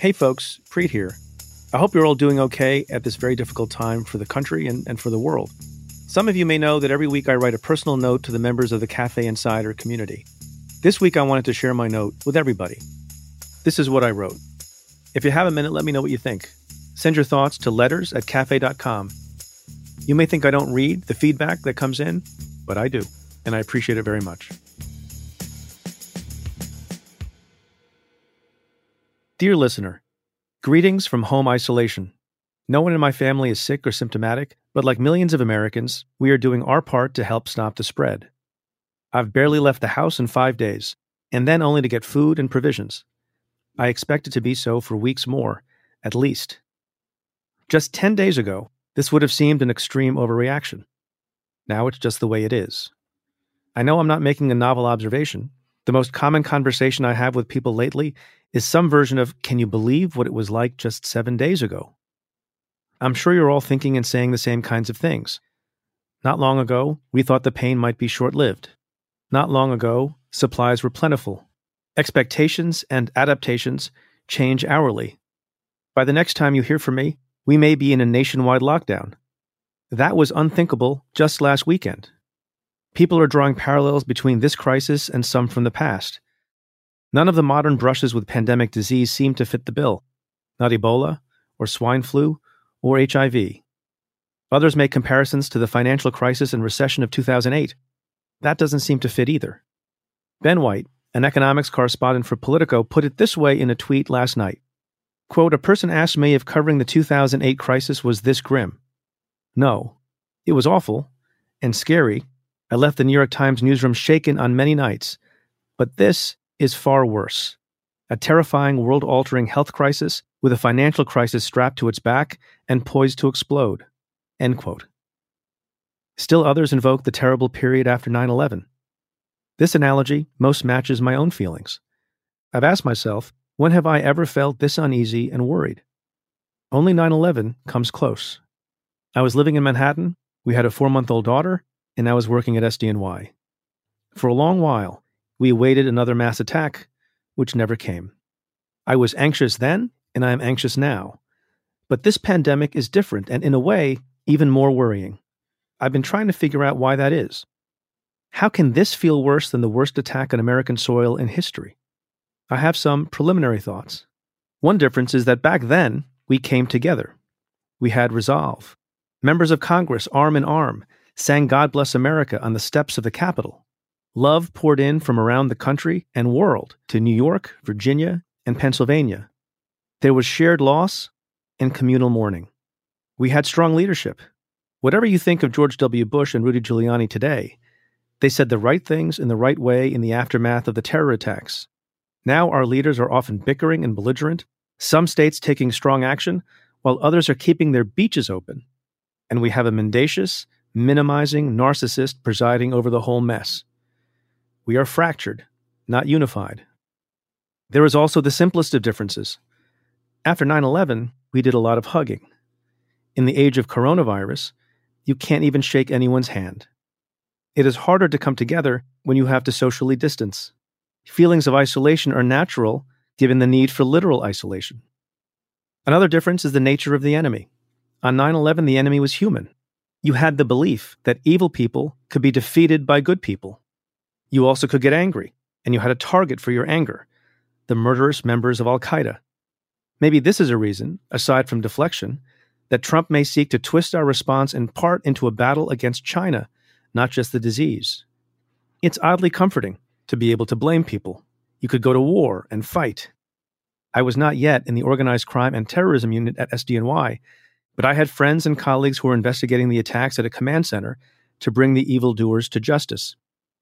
Hey, folks, Preet here. I hope you're all doing okay at this very difficult time for the country and, and for the world. Some of you may know that every week I write a personal note to the members of the Cafe Insider community. This week I wanted to share my note with everybody. This is what I wrote. If you have a minute, let me know what you think. Send your thoughts to letters at cafe.com. You may think I don't read the feedback that comes in, but I do, and I appreciate it very much. Dear listener, greetings from home isolation. No one in my family is sick or symptomatic, but like millions of Americans, we are doing our part to help stop the spread. I've barely left the house in five days, and then only to get food and provisions. I expect it to be so for weeks more, at least. Just 10 days ago, this would have seemed an extreme overreaction. Now it's just the way it is. I know I'm not making a novel observation. The most common conversation I have with people lately is some version of, Can you believe what it was like just seven days ago? I'm sure you're all thinking and saying the same kinds of things. Not long ago, we thought the pain might be short lived. Not long ago, supplies were plentiful. Expectations and adaptations change hourly. By the next time you hear from me, we may be in a nationwide lockdown. That was unthinkable just last weekend. People are drawing parallels between this crisis and some from the past. None of the modern brushes with pandemic disease seem to fit the bill. Not Ebola, or swine flu, or HIV. Others make comparisons to the financial crisis and recession of 2008. That doesn't seem to fit either. Ben White, an economics correspondent for Politico, put it this way in a tweet last night. Quote, a person asked me if covering the 2008 crisis was this grim. No. It was awful and scary. I left the New York Times newsroom shaken on many nights. But this is far worse a terrifying world altering health crisis with a financial crisis strapped to its back and poised to explode. Still others invoke the terrible period after 9 11. This analogy most matches my own feelings. I've asked myself, when have I ever felt this uneasy and worried? Only 9 11 comes close. I was living in Manhattan, we had a four month old daughter, and I was working at SDNY. For a long while, we awaited another mass attack, which never came. I was anxious then, and I am anxious now. But this pandemic is different, and in a way, even more worrying. I've been trying to figure out why that is. How can this feel worse than the worst attack on American soil in history? I have some preliminary thoughts. One difference is that back then, we came together. We had resolve. Members of Congress, arm in arm, sang God Bless America on the steps of the Capitol. Love poured in from around the country and world to New York, Virginia, and Pennsylvania. There was shared loss and communal mourning. We had strong leadership. Whatever you think of George W. Bush and Rudy Giuliani today, they said the right things in the right way in the aftermath of the terror attacks now our leaders are often bickering and belligerent, some states taking strong action, while others are keeping their beaches open. And we have a mendacious, minimizing narcissist presiding over the whole mess. We are fractured, not unified. There is also the simplest of differences. After 9 11, we did a lot of hugging. In the age of coronavirus, you can't even shake anyone's hand. It is harder to come together when you have to socially distance. Feelings of isolation are natural given the need for literal isolation. Another difference is the nature of the enemy. On 9 11, the enemy was human. You had the belief that evil people could be defeated by good people. You also could get angry, and you had a target for your anger the murderous members of Al Qaeda. Maybe this is a reason, aside from deflection, that Trump may seek to twist our response in part into a battle against China, not just the disease. It's oddly comforting to be able to blame people. You could go to war and fight. I was not yet in the organized crime and terrorism unit at SDNY, but I had friends and colleagues who were investigating the attacks at a command center to bring the evildoers to justice.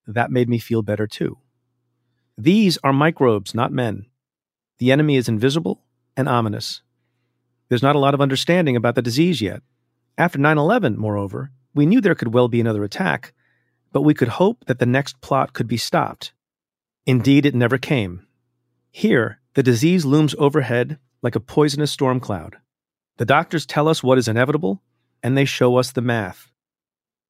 That made me feel better too. These are microbes, not men. The enemy is invisible and ominous. There's not a lot of understanding about the disease yet. After 9 11, moreover, we knew there could well be another attack, but we could hope that the next plot could be stopped. Indeed, it never came. Here, the disease looms overhead like a poisonous storm cloud. The doctors tell us what is inevitable, and they show us the math.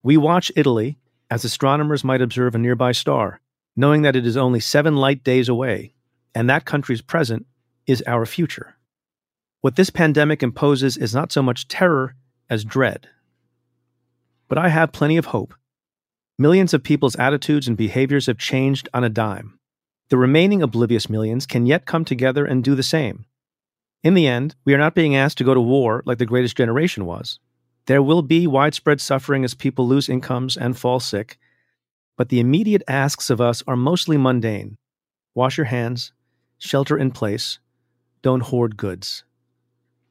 We watch Italy as astronomers might observe a nearby star, knowing that it is only seven light days away, and that country's present is our future. What this pandemic imposes is not so much terror as dread. But I have plenty of hope. Millions of people's attitudes and behaviors have changed on a dime. The remaining oblivious millions can yet come together and do the same. In the end, we are not being asked to go to war like the greatest generation was. There will be widespread suffering as people lose incomes and fall sick, but the immediate asks of us are mostly mundane wash your hands, shelter in place, don't hoard goods.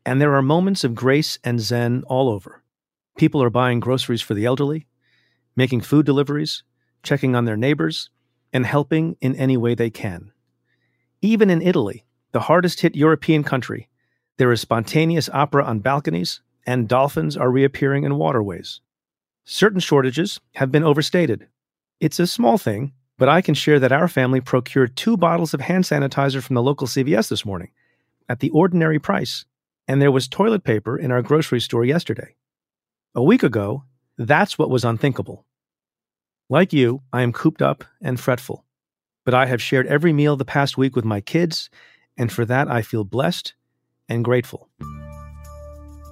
And there are moments of grace and zen all over. People are buying groceries for the elderly, making food deliveries, checking on their neighbors, and helping in any way they can. Even in Italy, the hardest hit European country, there is spontaneous opera on balconies, and dolphins are reappearing in waterways. Certain shortages have been overstated. It's a small thing, but I can share that our family procured two bottles of hand sanitizer from the local CVS this morning at the ordinary price, and there was toilet paper in our grocery store yesterday. A week ago, that's what was unthinkable. Like you, I am cooped up and fretful, but I have shared every meal the past week with my kids, and for that I feel blessed and grateful.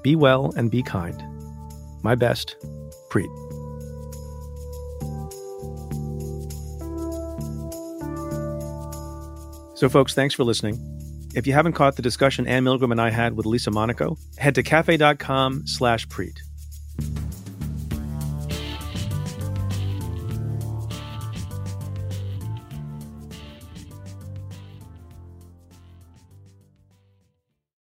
Be well and be kind. My best, Preet. So, folks, thanks for listening. If you haven't caught the discussion Anne Milgram and I had with Lisa Monaco, head to cafe.com slash Preet.